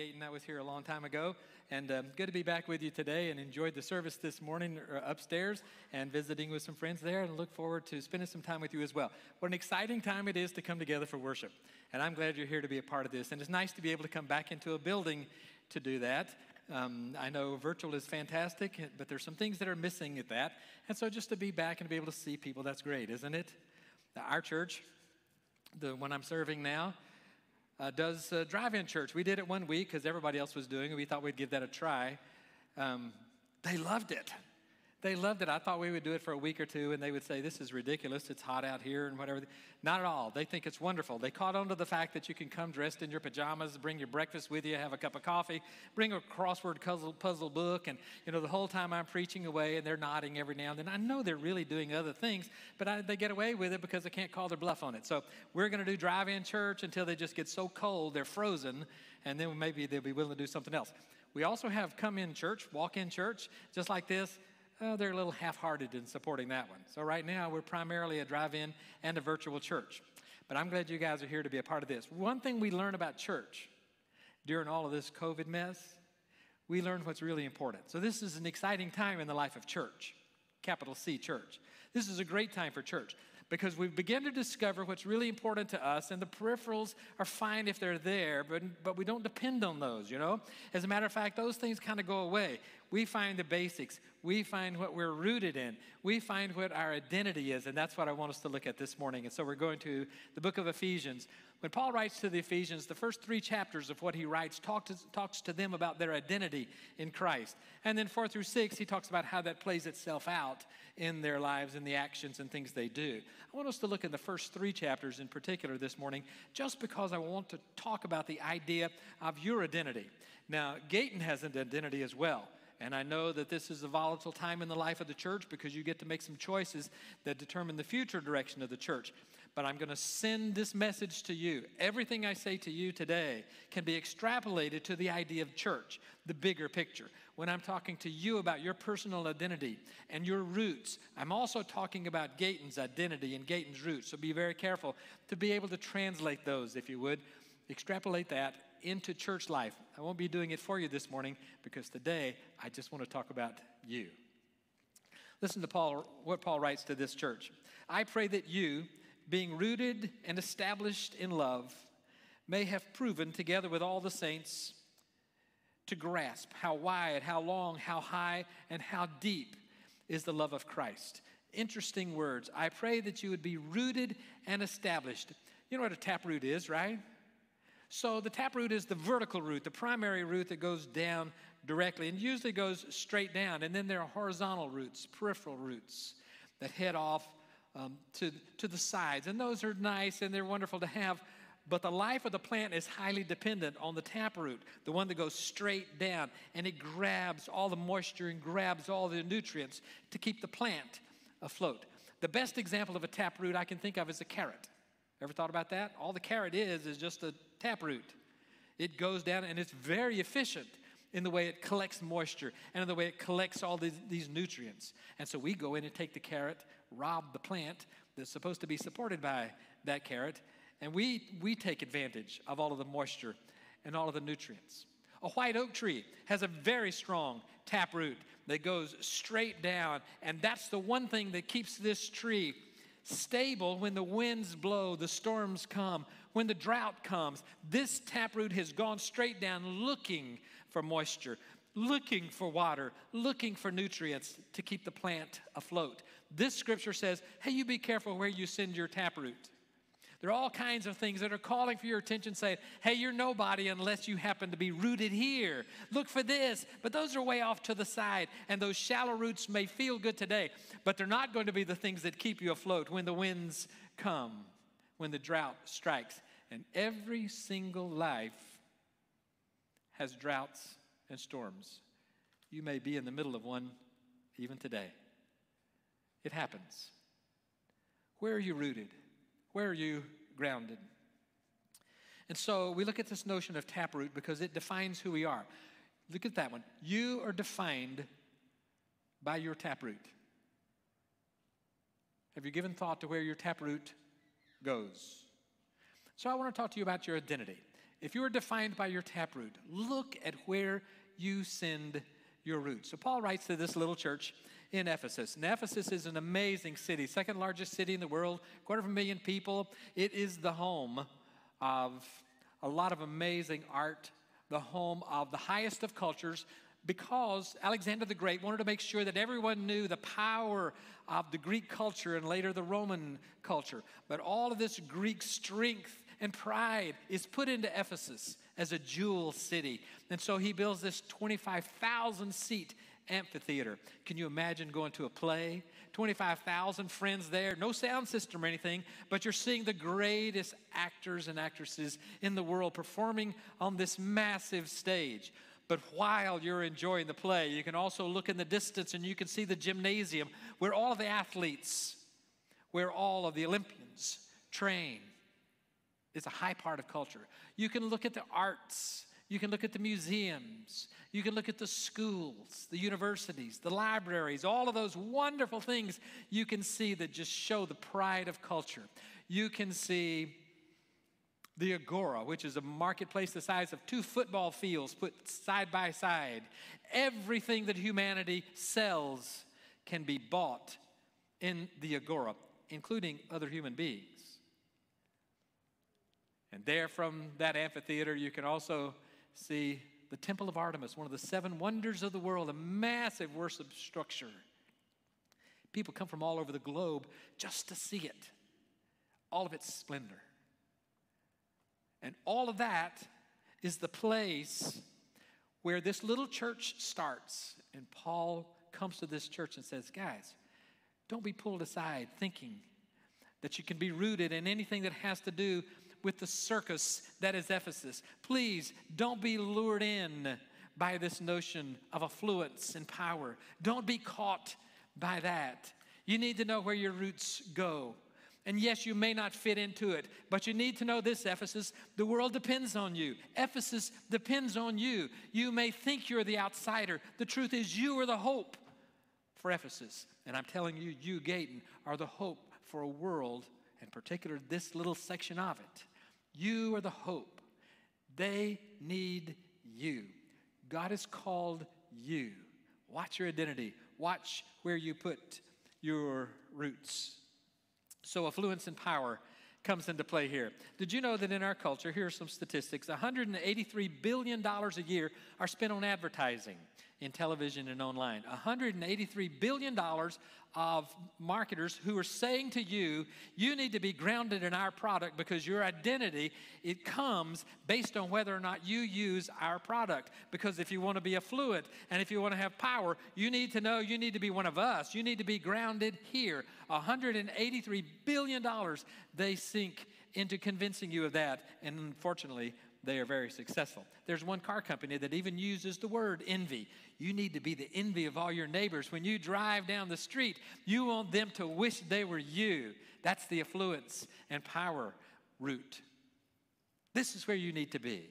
Gayton. I was here a long time ago, and um, good to be back with you today. And enjoyed the service this morning uh, upstairs and visiting with some friends there, and look forward to spending some time with you as well. What an exciting time it is to come together for worship, and I'm glad you're here to be a part of this. And it's nice to be able to come back into a building to do that. Um, I know virtual is fantastic, but there's some things that are missing at that. And so just to be back and be able to see people, that's great, isn't it? Our church, the one I'm serving now, uh, does uh, drive-in church. We did it one week because everybody else was doing it. We thought we'd give that a try. Um, they loved it. They loved it. I thought we would do it for a week or two, and they would say, This is ridiculous. It's hot out here and whatever. Not at all. They think it's wonderful. They caught on to the fact that you can come dressed in your pajamas, bring your breakfast with you, have a cup of coffee, bring a crossword puzzle, puzzle book, and, you know, the whole time I'm preaching away, and they're nodding every now and then. I know they're really doing other things, but I, they get away with it because they can't call their bluff on it. So we're going to do drive in church until they just get so cold they're frozen, and then maybe they'll be willing to do something else. We also have come in church, walk in church, just like this they're a little half hearted in supporting that one. So, right now, we're primarily a drive in and a virtual church. But I'm glad you guys are here to be a part of this. One thing we learn about church during all of this COVID mess, we learn what's really important. So, this is an exciting time in the life of church, capital C church. This is a great time for church because we begin to discover what's really important to us, and the peripherals are fine if they're there, but, but we don't depend on those, you know? As a matter of fact, those things kind of go away. We find the basics, we find what we're rooted in, we find what our identity is, and that's what I want us to look at this morning. And so we're going to the book of Ephesians. When Paul writes to the Ephesians, the first three chapters of what he writes talk to, talks to them about their identity in Christ. And then four through six, he talks about how that plays itself out in their lives and the actions and things they do. I want us to look at the first three chapters in particular this morning, just because I want to talk about the idea of your identity. Now, Gayton has an identity as well. And I know that this is a volatile time in the life of the church because you get to make some choices that determine the future direction of the church but I'm going to send this message to you. Everything I say to you today can be extrapolated to the idea of church, the bigger picture. When I'm talking to you about your personal identity and your roots, I'm also talking about Gayton's identity and Gayton's roots. So be very careful to be able to translate those, if you would. Extrapolate that into church life. I won't be doing it for you this morning because today I just want to talk about you. Listen to Paul, what Paul writes to this church. I pray that you, being rooted and established in love, may have proven, together with all the saints, to grasp how wide, how long, how high, and how deep is the love of Christ. Interesting words. I pray that you would be rooted and established. You know what a taproot is, right? So the taproot is the vertical root, the primary root that goes down directly and usually goes straight down. And then there are horizontal roots, peripheral roots that head off um, to, to the sides. And those are nice and they're wonderful to have. But the life of the plant is highly dependent on the taproot, the one that goes straight down and it grabs all the moisture and grabs all the nutrients to keep the plant afloat. The best example of a taproot I can think of is a carrot. Ever thought about that? All the carrot is is just a taproot. It goes down and it's very efficient in the way it collects moisture and in the way it collects all these, these nutrients. And so we go in and take the carrot, rob the plant that's supposed to be supported by that carrot, and we, we take advantage of all of the moisture and all of the nutrients. A white oak tree has a very strong taproot that goes straight down, and that's the one thing that keeps this tree stable when the winds blow, the storms come, when the drought comes. This taproot has gone straight down looking for moisture, looking for water, looking for nutrients to keep the plant afloat. This scripture says, hey, you be careful where you send your taproot. There are all kinds of things that are calling for your attention, saying, hey, you're nobody unless you happen to be rooted here. Look for this. But those are way off to the side. And those shallow roots may feel good today, but they're not going to be the things that keep you afloat when the winds come, when the drought strikes. And every single life has droughts and storms. You may be in the middle of one even today. It happens. Where are you rooted? Where are you grounded? And so we look at this notion of taproot because it defines who we are. Look at that one. You are defined by your taproot. Have you given thought to where your taproot goes? So I want to talk to you about your identity. if you are defined by your taproot, look at where you send your roots. So Paul writes to this little church in Ephesus. And Ephesus is an amazing city, second largest city in the world, quarter of a million people. It is the home of a lot of amazing art, the home of the highest of cultures, because Alexander the Great wanted to make sure that everyone knew the power of the Greek culture and later the Roman culture. But all of this Greek strength and pride is put into Ephesus as a jewel city. And so he builds this 25,000 seat amphitheater. Can you imagine going to a play? 25,000 friends there, no sound system or anything, but you're seeing the greatest actors and actresses in the world performing on this massive stage. But while you're enjoying the play, you can also look in the distance and you can see the gymnasium where all of the athletes, where all of the Olympians train. It's a high part of culture. You can look at the arts, you can look at the museums, you can look at the schools, the universities, the libraries, all of those wonderful things you can see that just show the pride of culture. You can see the Agora, which is a marketplace the size of two football fields put side by side. Everything that humanity sells can be bought in the Agora, including other human beings. And there from that amphitheater, you can also see the Temple of Artemis, one of the seven wonders of the world, a massive worship structure. People come from all over the globe just to see it, all of its splendor. And all of that is the place where this little church starts. And Paul comes to this church and says, Guys, don't be pulled aside thinking that you can be rooted in anything that has to do with the circus that is Ephesus. Please don't be lured in by this notion of affluence and power. Don't be caught by that. You need to know where your roots go. And yes, you may not fit into it, but you need to know this, Ephesus the world depends on you. Ephesus depends on you. You may think you're the outsider. The truth is, you are the hope for Ephesus. And I'm telling you, you, Gayton, are the hope for a world, in particular, this little section of it. You are the hope. They need you. God has called you. Watch your identity, watch where you put your roots. So, affluence and power comes into play here. Did you know that in our culture, here are some statistics $183 billion a year are spent on advertising in television and online. $183 billion of marketers who are saying to you, you need to be grounded in our product because your identity, it comes based on whether or not you use our product. Because if you want to be affluent and if you want to have power, you need to know you need to be one of us. You need to be grounded here. $183 billion they sink into convincing you of that. And unfortunately, they are very successful. There's one car company that even uses the word envy. You need to be the envy of all your neighbors. When you drive down the street, you want them to wish they were you. That's the affluence and power route. This is where you need to be.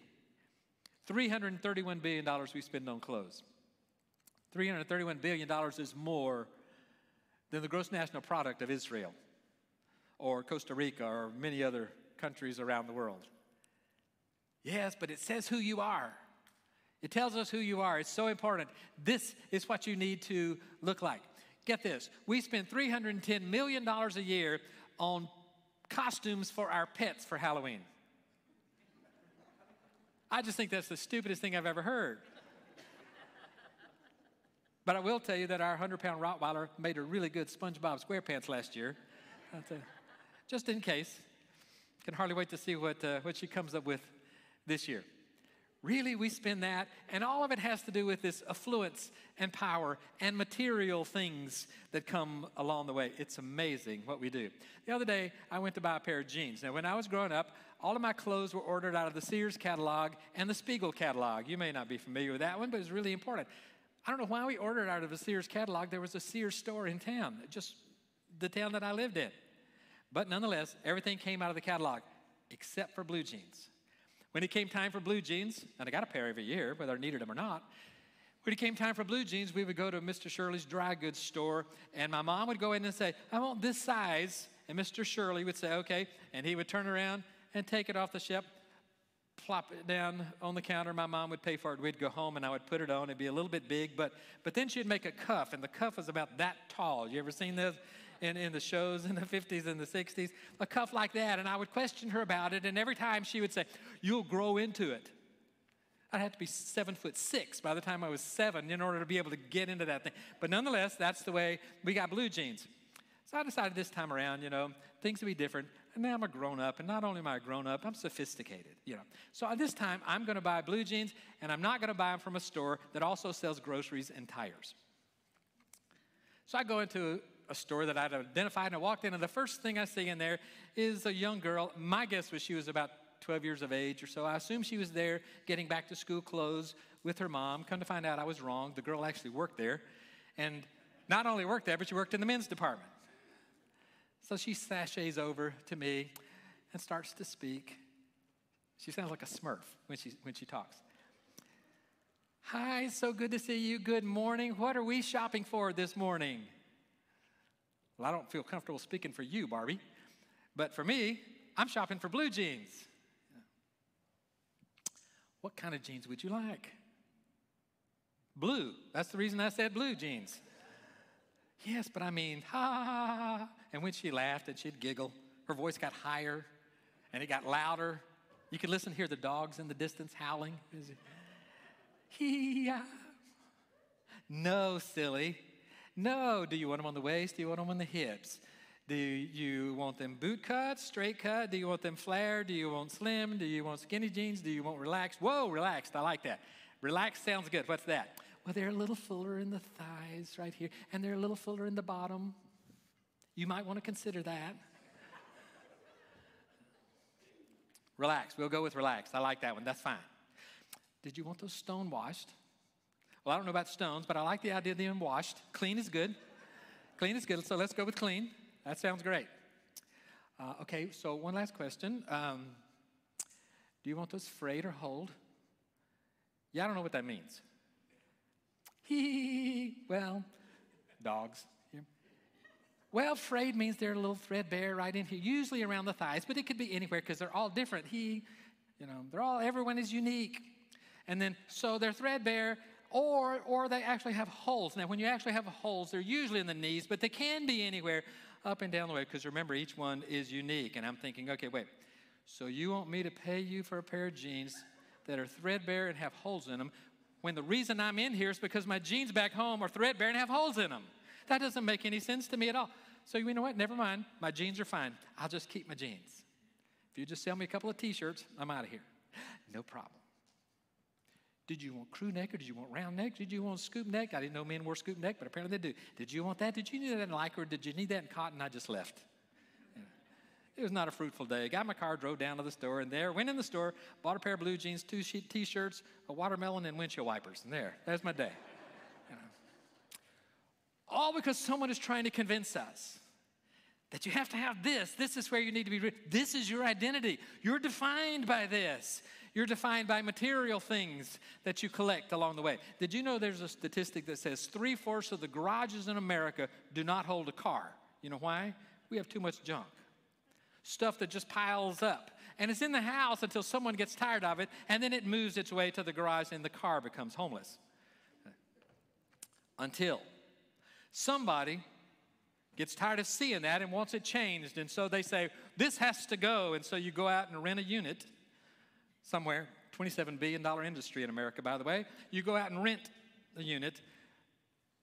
$331 billion we spend on clothes. $331 billion is more than the gross national product of Israel or Costa Rica or many other countries around the world. Yes, but it says who you are. It tells us who you are. It's so important. This is what you need to look like. Get this we spend $310 million a year on costumes for our pets for Halloween. I just think that's the stupidest thing I've ever heard. But I will tell you that our 100 pound Rottweiler made a really good SpongeBob SquarePants last year. Just in case. Can hardly wait to see what, uh, what she comes up with this year. Really, we spend that, and all of it has to do with this affluence and power and material things that come along the way. It's amazing what we do. The other day, I went to buy a pair of jeans. Now, when I was growing up, all of my clothes were ordered out of the Sears catalog and the Spiegel catalog. You may not be familiar with that one, but it's really important. I don't know why we ordered out of the Sears catalog. There was a Sears store in town, just the town that I lived in. But nonetheless, everything came out of the catalog except for blue jeans. When it came time for blue jeans, and I got a pair every year, whether I needed them or not, when it came time for blue jeans, we would go to Mr. Shirley's dry goods store, and my mom would go in and say, I want this size. And Mr. Shirley would say, okay. And he would turn around and take it off the shelf, plop it down on the counter. My mom would pay for it. We'd go home and I would put it on. It'd be a little bit big, but, but then she'd make a cuff, and the cuff was about that tall. You ever seen this? In, in the shows in the 50s and the 60s, a cuff like that. And I would question her about it, and every time she would say, You'll grow into it. I'd have to be seven foot six by the time I was seven in order to be able to get into that thing. But nonetheless, that's the way we got blue jeans. So I decided this time around, you know, things would be different. And now I'm a grown up, and not only am I a grown up, I'm sophisticated, you know. So this time, I'm going to buy blue jeans, and I'm not going to buy them from a store that also sells groceries and tires. So I go into a store that I'd identified, and I walked in, and the first thing I see in there is a young girl. My guess was she was about 12 years of age or so. I assume she was there getting back to school clothes with her mom. Come to find out, I was wrong. The girl actually worked there. And not only worked there, but she worked in the men's department. So she sashays over to me and starts to speak. She sounds like a smurf when she, when she talks. Hi, so good to see you. Good morning. What are we shopping for this morning? Well, I don't feel comfortable speaking for you, Barbie, but for me, I'm shopping for blue jeans. What kind of jeans would you like? Blue. That's the reason I said blue jeans. Yes, but I mean, ha, ha, ha. And when she laughed and she'd giggle, her voice got higher and it got louder. You could listen, hear the dogs in the distance howling. Hee, No, silly. No. Do you want them on the waist? Do you want them on the hips? Do you want them boot cut, straight cut? Do you want them flare? Do you want slim? Do you want skinny jeans? Do you want relaxed? Whoa, relaxed. I like that. Relaxed sounds good. What's that? Well, they're a little fuller in the thighs right here, and they're a little fuller in the bottom. You might want to consider that. relax. We'll go with relaxed. I like that one. That's fine. Did you want those stone washed? Well, I don't know about stones, but I like the idea of them washed. Clean is good. Clean is good. So let's go with clean. That sounds great. Uh, okay, so one last question. Um, do you want those frayed or hold? Yeah, I don't know what that means. Hee, well, dogs. Yeah. Well, frayed means they're a little threadbare right in here, usually around the thighs, but it could be anywhere because they're all different. He, you know, they're all, everyone is unique. And then, so they're threadbare, or, or they actually have holes. Now, when you actually have holes, they're usually in the knees, but they can be anywhere up and down the way because remember, each one is unique. And I'm thinking, okay, wait. So you want me to pay you for a pair of jeans that are threadbare and have holes in them when the reason I'm in here is because my jeans back home are threadbare and have holes in them? That doesn't make any sense to me at all. So you know what? Never mind. My jeans are fine. I'll just keep my jeans. If you just sell me a couple of t shirts, I'm out of here. No problem. Did you want crew neck or did you want round neck? Did you want scoop neck? I didn't know men wore scoop neck, but apparently they do. Did you want that? Did you need that in lycra or did you need that in cotton? I just left. It was not a fruitful day. Got my car, drove down to the store, and there, went in the store, bought a pair of blue jeans, two t shirts, a watermelon, and windshield wipers. And there, there's my day. All because someone is trying to convince us that you have to have this. This is where you need to be. This is your identity. You're defined by this. You're defined by material things that you collect along the way. Did you know there's a statistic that says three fourths of the garages in America do not hold a car? You know why? We have too much junk. Stuff that just piles up. And it's in the house until someone gets tired of it, and then it moves its way to the garage and the car becomes homeless. Until somebody gets tired of seeing that and wants it changed. And so they say, This has to go. And so you go out and rent a unit somewhere, $27 billion industry in America, by the way. You go out and rent a unit,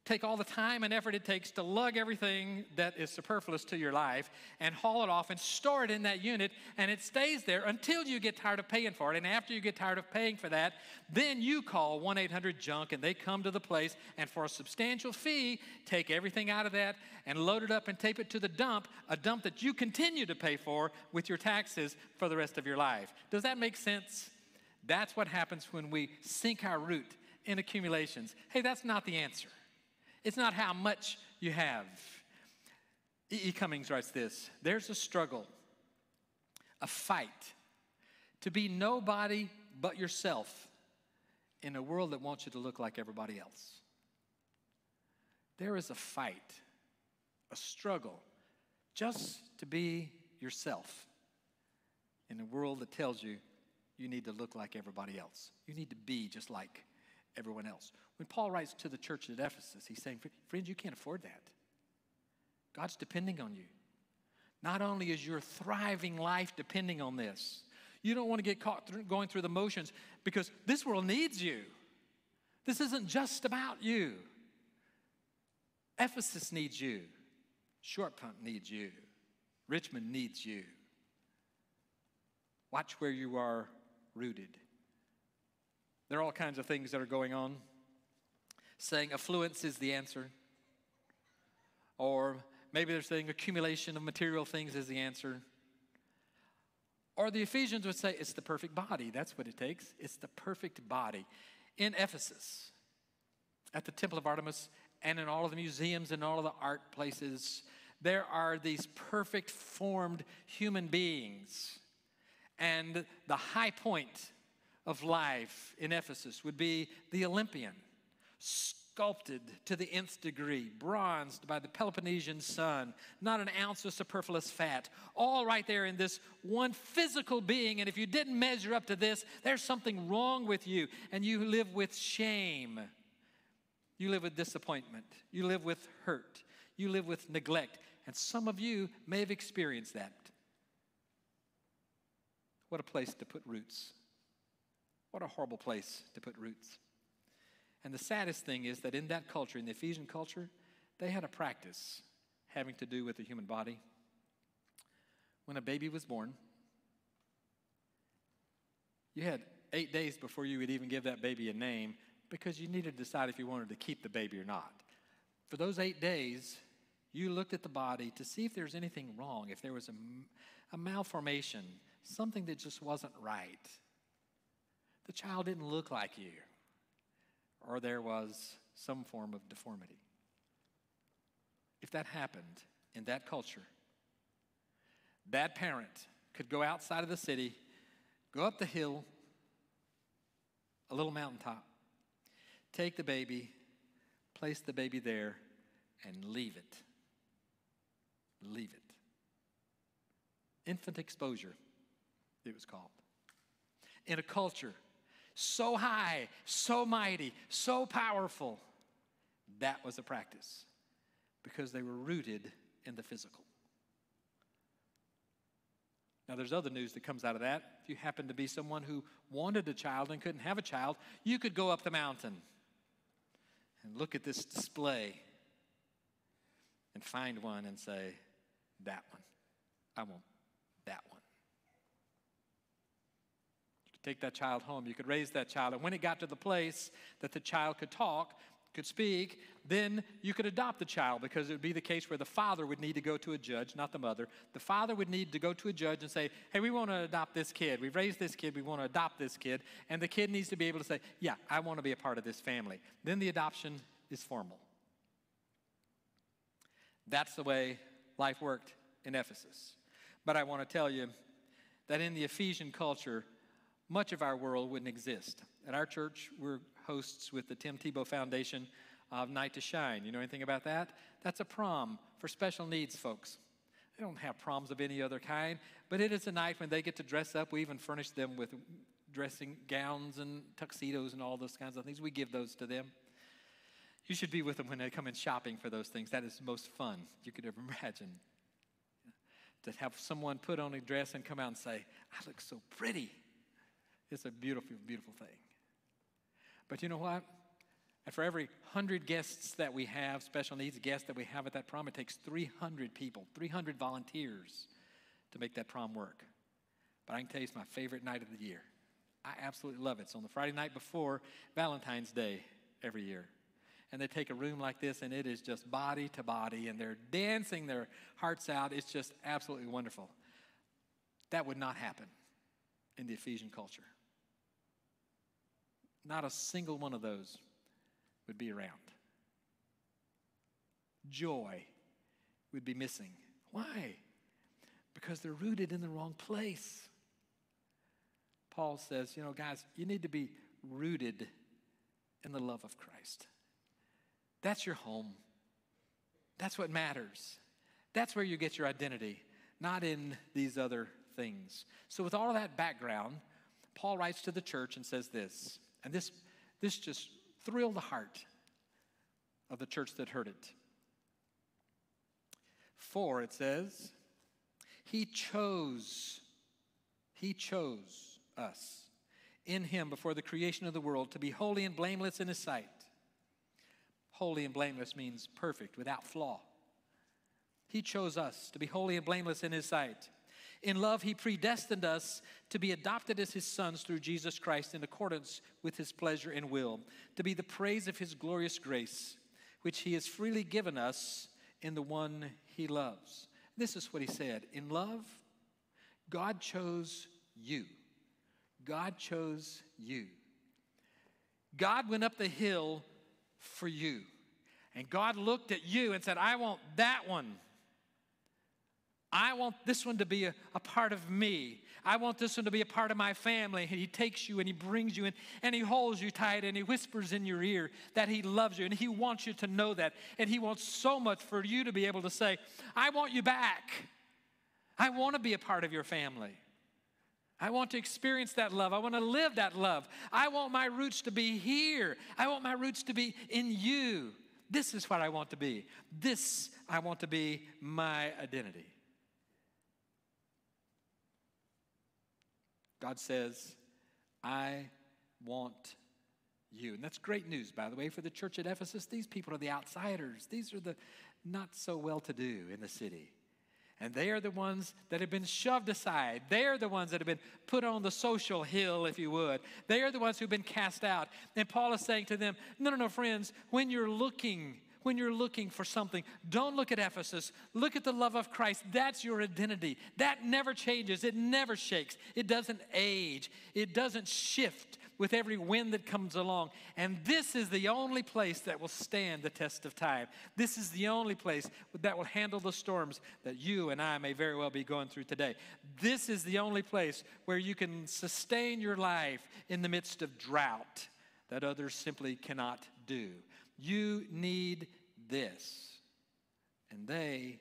take all the time and effort it takes to lug everything that is superfluous to your life and haul it off and store it in that unit, and it stays there until you get tired of paying for it. And after you get tired of paying for that, then you call 1 800 Junk and they come to the place and for a substantial fee, take everything out of that and load it up and tape it to the dump, a dump that you continue to pay for with your taxes for the rest of your life. Does that make sense? That's what happens when we sink our root in accumulations. Hey, that's not the answer. It's not how much you have. E. e. Cummings writes this there's a struggle, a fight to be nobody but yourself in a world that wants you to look like everybody else. There is a fight, a struggle just to be yourself in a world that tells you you need to look like everybody else. You need to be just like everyone else. When Paul writes to the church at Ephesus, he's saying, Friends, you can't afford that. God's depending on you. Not only is your thriving life depending on this, you don't want to get caught going through the motions because this world needs you. This isn't just about you. Ephesus needs you. Short Pump needs you. Richmond needs you. Watch where you are rooted. There are all kinds of things that are going on. Saying affluence is the answer. Or maybe they're saying accumulation of material things is the answer. Or the Ephesians would say it's the perfect body. That's what it takes. It's the perfect body. In Ephesus, at the Temple of Artemis, and in all of the museums and all of the art places, there are these perfect formed human beings. And the high point of life in Ephesus would be the Olympian, sculpted to the nth degree, bronzed by the Peloponnesian sun, not an ounce of superfluous fat, all right there in this one physical being. And if you didn't measure up to this, there's something wrong with you, and you live with shame. You live with disappointment. You live with hurt. You live with neglect. And some of you may have experienced that. What a place to put roots. What a horrible place to put roots. And the saddest thing is that in that culture, in the Ephesian culture, they had a practice having to do with the human body. When a baby was born, you had eight days before you would even give that baby a name because you needed to decide if you wanted to keep the baby or not. For those eight days, you looked at the body to see if there's anything wrong, if there was a, a malformation, something that just wasn't right. The child didn't look like you, or there was some form of deformity. If that happened in that culture, that parent could go outside of the city, go up the hill, a little mountaintop, take the baby, place the baby there, and leave it. Leave it. Infant exposure, it was called. In a culture so high, so mighty, so powerful, that was a practice because they were rooted in the physical. Now, there's other news that comes out of that. If you happen to be someone who wanted a child and couldn't have a child, you could go up the mountain and look at this display and find one and say, That one. I want that one. Take that child home. You could raise that child. And when it got to the place that the child could talk, could speak, then you could adopt the child because it would be the case where the father would need to go to a judge, not the mother. The father would need to go to a judge and say, Hey, we want to adopt this kid. We've raised this kid. We want to adopt this kid. And the kid needs to be able to say, Yeah, I want to be a part of this family. Then the adoption is formal. That's the way life worked in Ephesus. But I want to tell you that in the Ephesian culture, much of our world wouldn't exist. At our church, we're hosts with the Tim Tebow Foundation of Night to Shine. You know anything about that? That's a prom for special needs folks. They don't have proms of any other kind, but it is a night when they get to dress up. We even furnish them with dressing gowns and tuxedos and all those kinds of things. We give those to them. You should be with them when they come in shopping for those things. That is most fun you could ever imagine. To have someone put on a dress and come out and say, I look so pretty. It's a beautiful, beautiful thing. But you know what? And for every 100 guests that we have, special needs guests that we have at that prom, it takes 300 people, 300 volunteers to make that prom work. But I can tell you it's my favorite night of the year. I absolutely love it. It's on the Friday night before Valentine's Day every year and they take a room like this and it is just body to body and they're dancing their hearts out. It's just absolutely wonderful. That would not happen in the Ephesian culture. Not a single one of those would be around. Joy would be missing. Why? Because they're rooted in the wrong place. Paul says, you know, guys, you need to be rooted in the love of Christ. That's your home. That's what matters. That's where you get your identity, not in these other things. So, with all of that background, Paul writes to the church and says this, and this, this just thrilled the heart of the church that heard it. For it says, He chose, He chose us in Him before the creation of the world to be holy and blameless in His sight. Holy and blameless means perfect, without flaw. He chose us to be holy and blameless in His sight. In love, He predestined us to be adopted as His sons through Jesus Christ in accordance with His pleasure and will, to be the praise of His glorious grace, which He has freely given us in the one He loves. This is what He said In love, God chose you. God chose you. God went up the hill for you. And God looked at you and said, I want that one. I want this one to be a, a, part of me. I want this one to be a part of my family. And he takes you and he brings you in and he holds you tight and he whispers in your ear that he loves you and he wants you to know that. And he wants so much for you to be able to say, I want you back. I want to be a part of your family. I want to experience that love. I want to live that love. I want my roots to be here. I want my roots to be in you. This is what I want to be. This I want to be my identity. God says, I want you. And that's great news, by the way, for the church at Ephesus. These people are the outsiders, these are the not so well to do in the city. And they are the ones that have been shoved aside. They are the ones that have been put on the social hill, if you would. They are the ones who've been cast out. And Paul is saying to them, No, no, no, friends, when you're looking, when you're looking for something, don't look at Ephesus. Look at the love of Christ. That's your identity. That never changes, it never shakes, it doesn't age, it doesn't shift with every wind that comes along. And this is the only place that will stand the test of time. This is the only place that will handle the storms that you and I may very well be going through today. This is the only place where you can sustain your life in the midst of drought that others simply cannot do. You need this, and they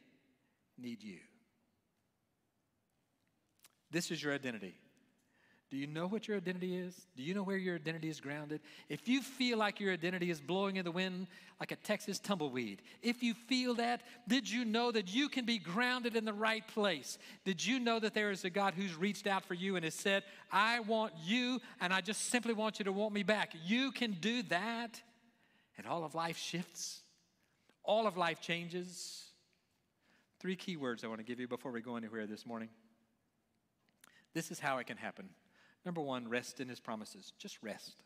need you. This is your identity. Do you know what your identity is? Do you know where your identity is grounded? If you feel like your identity is blowing in the wind like a Texas tumbleweed, if you feel that, did you know that you can be grounded in the right place? Did you know that there is a God who's reached out for you and has said, I want you, and I just simply want you to want me back? You can do that, and all of life shifts, all of life changes. Three key words I want to give you before we go anywhere this morning. This is how it can happen. Number one, rest in his promises. Just rest.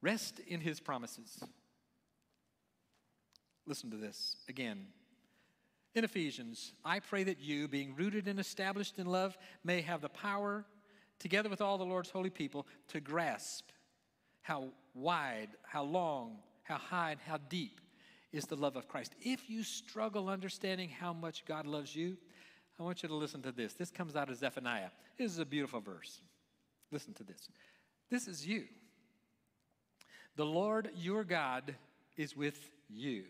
Rest in his promises. Listen to this again. In Ephesians, I pray that you, being rooted and established in love, may have the power, together with all the Lord's holy people, to grasp how wide, how long, how high, and how deep is the love of Christ. If you struggle understanding how much God loves you, I want you to listen to this. This comes out of Zephaniah. This is a beautiful verse. Listen to this. This is you. The Lord your God is with you.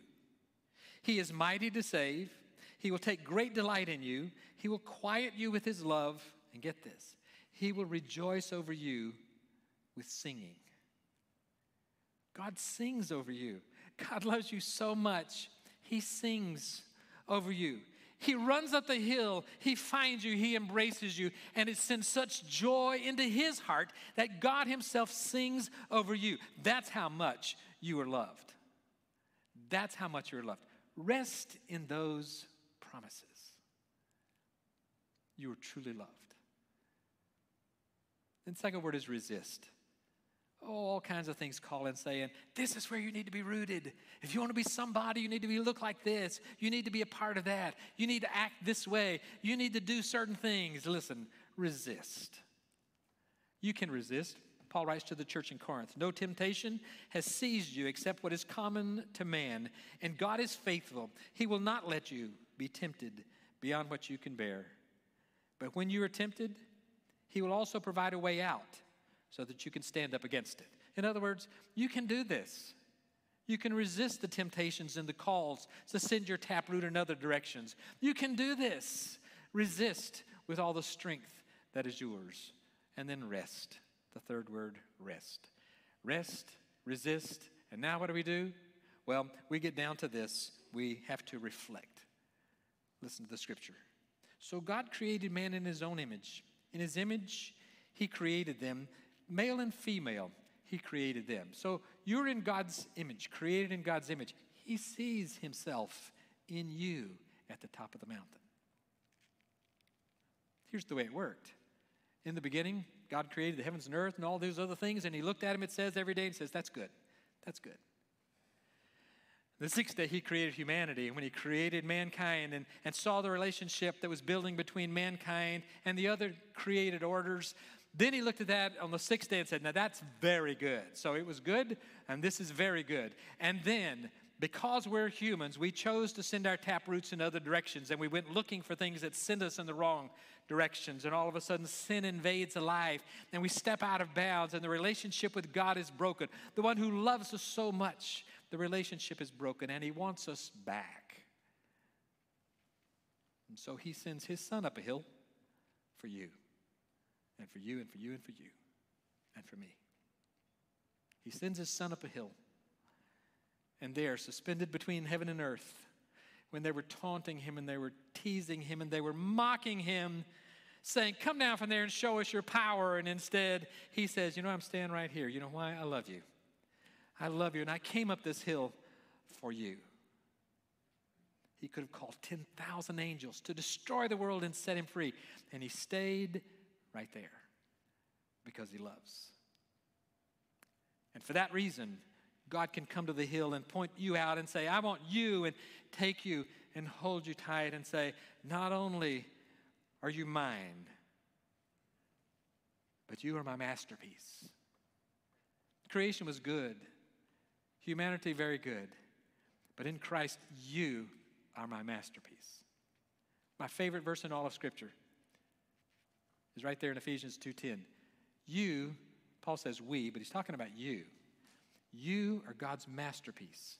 He is mighty to save. He will take great delight in you. He will quiet you with his love. And get this, he will rejoice over you with singing. God sings over you. God loves you so much, he sings over you. He runs up the hill, he finds you, he embraces you, and it sends such joy into his heart that God himself sings over you. That's how much you are loved. That's how much you're loved. Rest in those promises. You are truly loved. The second word is resist. Oh, all kinds of things calling, saying, this is where you need to be rooted. If you want to be somebody, you need to be look like this. You need to be a part of that. You need to act this way. You need to do certain things. Listen, resist. You can resist. Paul writes to the church in Corinth No temptation has seized you except what is common to man, and God is faithful. He will not let you be tempted beyond what you can bear. But when you are tempted, He will also provide a way out so that you can stand up against it. In other words, you can do this. You can resist the temptations and the calls to send your taproot in other directions. You can do this. Resist with all the strength that is yours, and then rest the third word, rest. Rest, resist, and now what do we do? Well, we get down to this. We have to reflect. Listen to the scripture. So God created man in his own image. In his image, he created them, male and female, he created them. So you're in God's image, created in God's image. He sees himself in you at the top of the mountain. Here's the way it worked. In the beginning, God created the heavens and earth and all those other things, and he looked at him, it says, every day and says, That's good. That's good. The sixth day, he created humanity. And when he created mankind and, and saw the relationship that was building between mankind and the other created orders, then he looked at that on the sixth day and said, Now that's very good. So it was good, and this is very good. And then, because we're humans, we chose to send our tap roots in other directions, and we went looking for things that send us in the wrong directions. And all of a sudden, sin invades a life, and we step out of bounds, and the relationship with God is broken. The one who loves us so much the relationship is broken and he wants us back. And so he sends his son up a hill for you, and for you, and for you, and for you, and for me. He sends his son up a hill, and there, suspended between heaven and earth, when they were taunting him and they were teasing him and they were mocking him, saying, Come down from there and show us your power. And instead, he says, You know, I'm staying right here. You know why? I love you. I love you, and I came up this hill for you. He could have called 10,000 angels to destroy the world and set him free. And he stayed right there because he loves. And for that reason, God can come to the hill and point you out and say, I want you, and take you and hold you tight and say, Not only are you mine, but you are my masterpiece. Creation was good. Humanity, very good. But in Christ, you are my masterpiece. My favorite verse in all of Scripture is right there in Ephesians 2:10. You, Paul says we, but he's talking about you. You are God's masterpiece,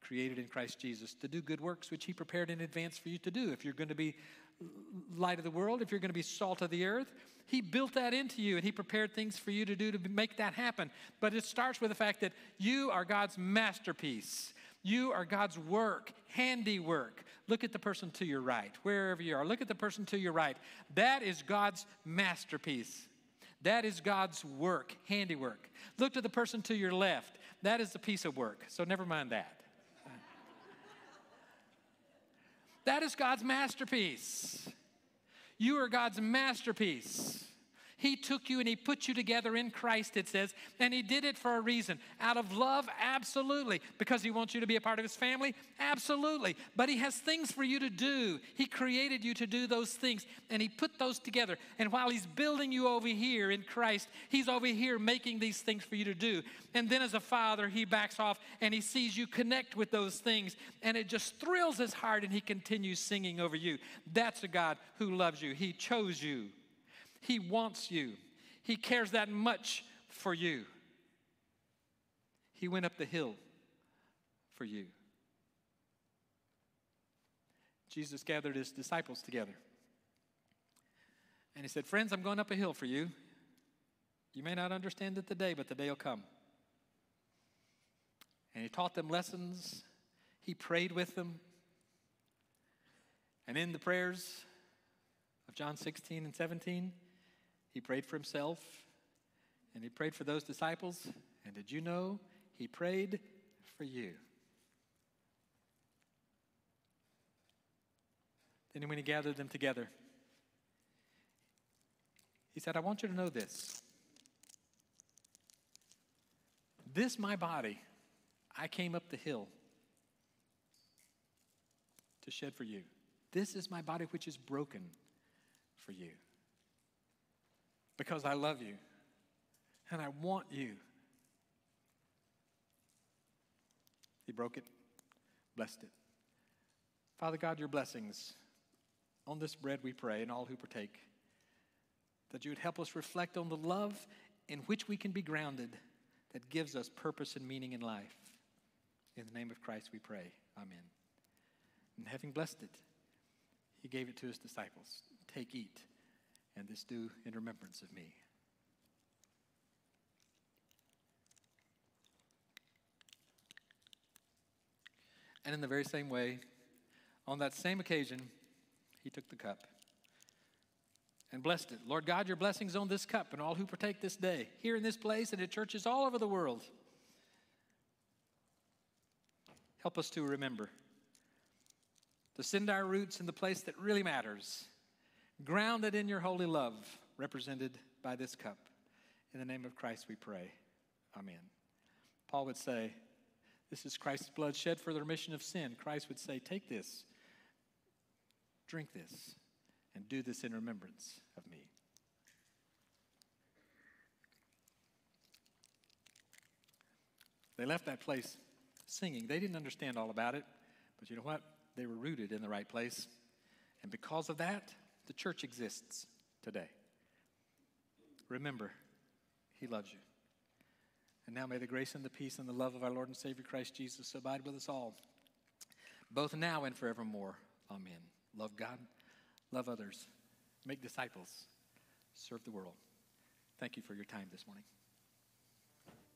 created in Christ Jesus to do good works which he prepared in advance for you to do. If you're going to be light of the world, if you're going to be salt of the earth, he built that into you and He prepared things for you to do to make that happen. But it starts with the fact that you are God's masterpiece. You are God's work, handiwork. Look at the person to your right, wherever you are. Look at the person to your right. That is God's masterpiece. That is God's work, handiwork. Look to the person to your left. That is a piece of work. So never mind that. that is God's masterpiece. You are God's masterpiece. He took you and He put you together in Christ, it says, and He did it for a reason. Out of love, absolutely. Because He wants you to be a part of His family, absolutely. But He has things for you to do. He created you to do those things, and He put those together. And while He's building you over here in Christ, He's over here making these things for you to do. And then as a father, He backs off and He sees you connect with those things, and it just thrills His heart, and He continues singing over you. That's a God who loves you. He chose you. He wants you. He cares that much for you. He went up the hill for you. Jesus gathered his disciples together. And he said, Friends, I'm going up a hill for you. You may not understand it today, but the day will come. And he taught them lessons. He prayed with them. And in the prayers of John 16 and 17, he prayed for himself and he prayed for those disciples. And did you know he prayed for you? Then, when he gathered them together, he said, I want you to know this. This, my body, I came up the hill to shed for you. This is my body which is broken for you because I love you and I want you. He broke it, blessed it. Father God, your blessings on this bread we pray and all who partake, that you would help us reflect on the love in which we can be grounded that gives us purpose and meaning in life. In the name of Christ we pray. Amen. And having blessed it, he gave it to his disciples. Take, eat and this do in remembrance of me. And in the very same way, on that same occasion, he took the cup and blessed it. Lord God, your blessings on this cup and all who partake this day, here in this place and at churches all over the world. Help us to remember to send our roots in the place that really matters grounded in your holy love, represented by this cup. In the name of Christ we pray. Amen. Paul would say, This is Christ's blood shed for the remission of sin. Christ would say, Take this, drink this, and do this in remembrance of me. They left that place singing. They didn't understand all about it, but you know what? They were rooted in the right place. And because of that, the church exists today. Remember, He loves you. And now may the grace and the peace and the love of our Lord and Savior Christ Jesus abide with us all, both now and forevermore. Amen. Love God, love others, make disciples, serve the world. Thank you for your time this morning.